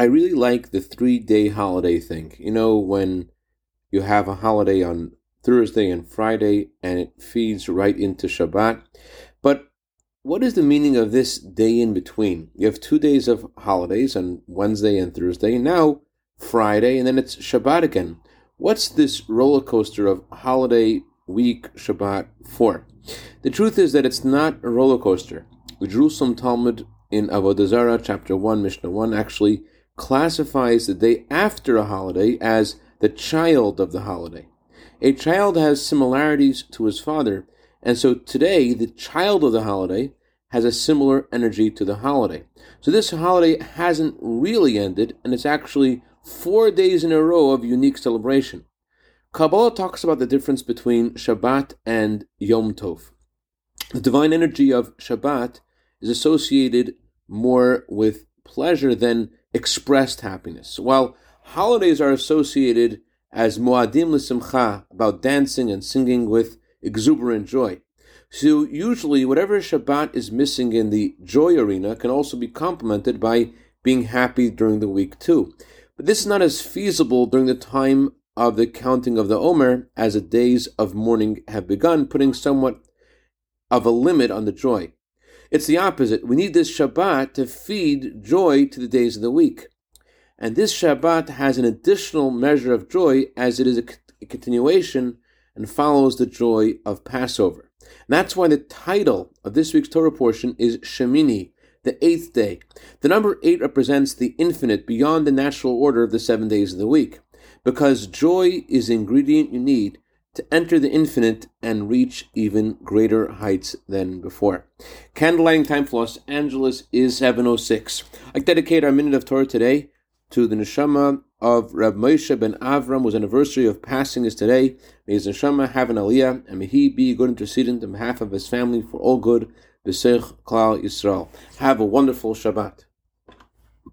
I really like the three day holiday thing. You know, when you have a holiday on Thursday and Friday and it feeds right into Shabbat. But what is the meaning of this day in between? You have two days of holidays on Wednesday and Thursday, and now Friday, and then it's Shabbat again. What's this roller coaster of holiday week Shabbat for? The truth is that it's not a roller coaster. The Jerusalem Talmud in Avodah Zarah, chapter 1, Mishnah 1, actually classifies the day after a holiday as the child of the holiday. A child has similarities to his father, and so today the child of the holiday has a similar energy to the holiday. So this holiday hasn't really ended, and it's actually four days in a row of unique celebration. Kabbalah talks about the difference between Shabbat and Yom Tov. The divine energy of Shabbat is associated more with pleasure than expressed happiness. While holidays are associated as Moadim l'Simcha, about dancing and singing with exuberant joy. So usually whatever Shabbat is missing in the joy arena can also be complemented by being happy during the week too. But this is not as feasible during the time of the counting of the Omer as the days of mourning have begun, putting somewhat of a limit on the joy. It's the opposite. We need this Shabbat to feed joy to the days of the week. And this Shabbat has an additional measure of joy as it is a, a continuation and follows the joy of Passover. And that's why the title of this week's Torah portion is Shemini, the eighth day. The number eight represents the infinite beyond the natural order of the seven days of the week. Because joy is the ingredient you need to enter the infinite and reach even greater heights than before. Candlelighting time for Los Angeles is 706. I dedicate our minute of Torah today to the neshama of Reb Moshe ben Avram, whose anniversary of passing is today. May his neshama have an aliyah, and may he be a good intercedent on behalf of his family for all good. B'seich Klal Yisrael. Have a wonderful Shabbat.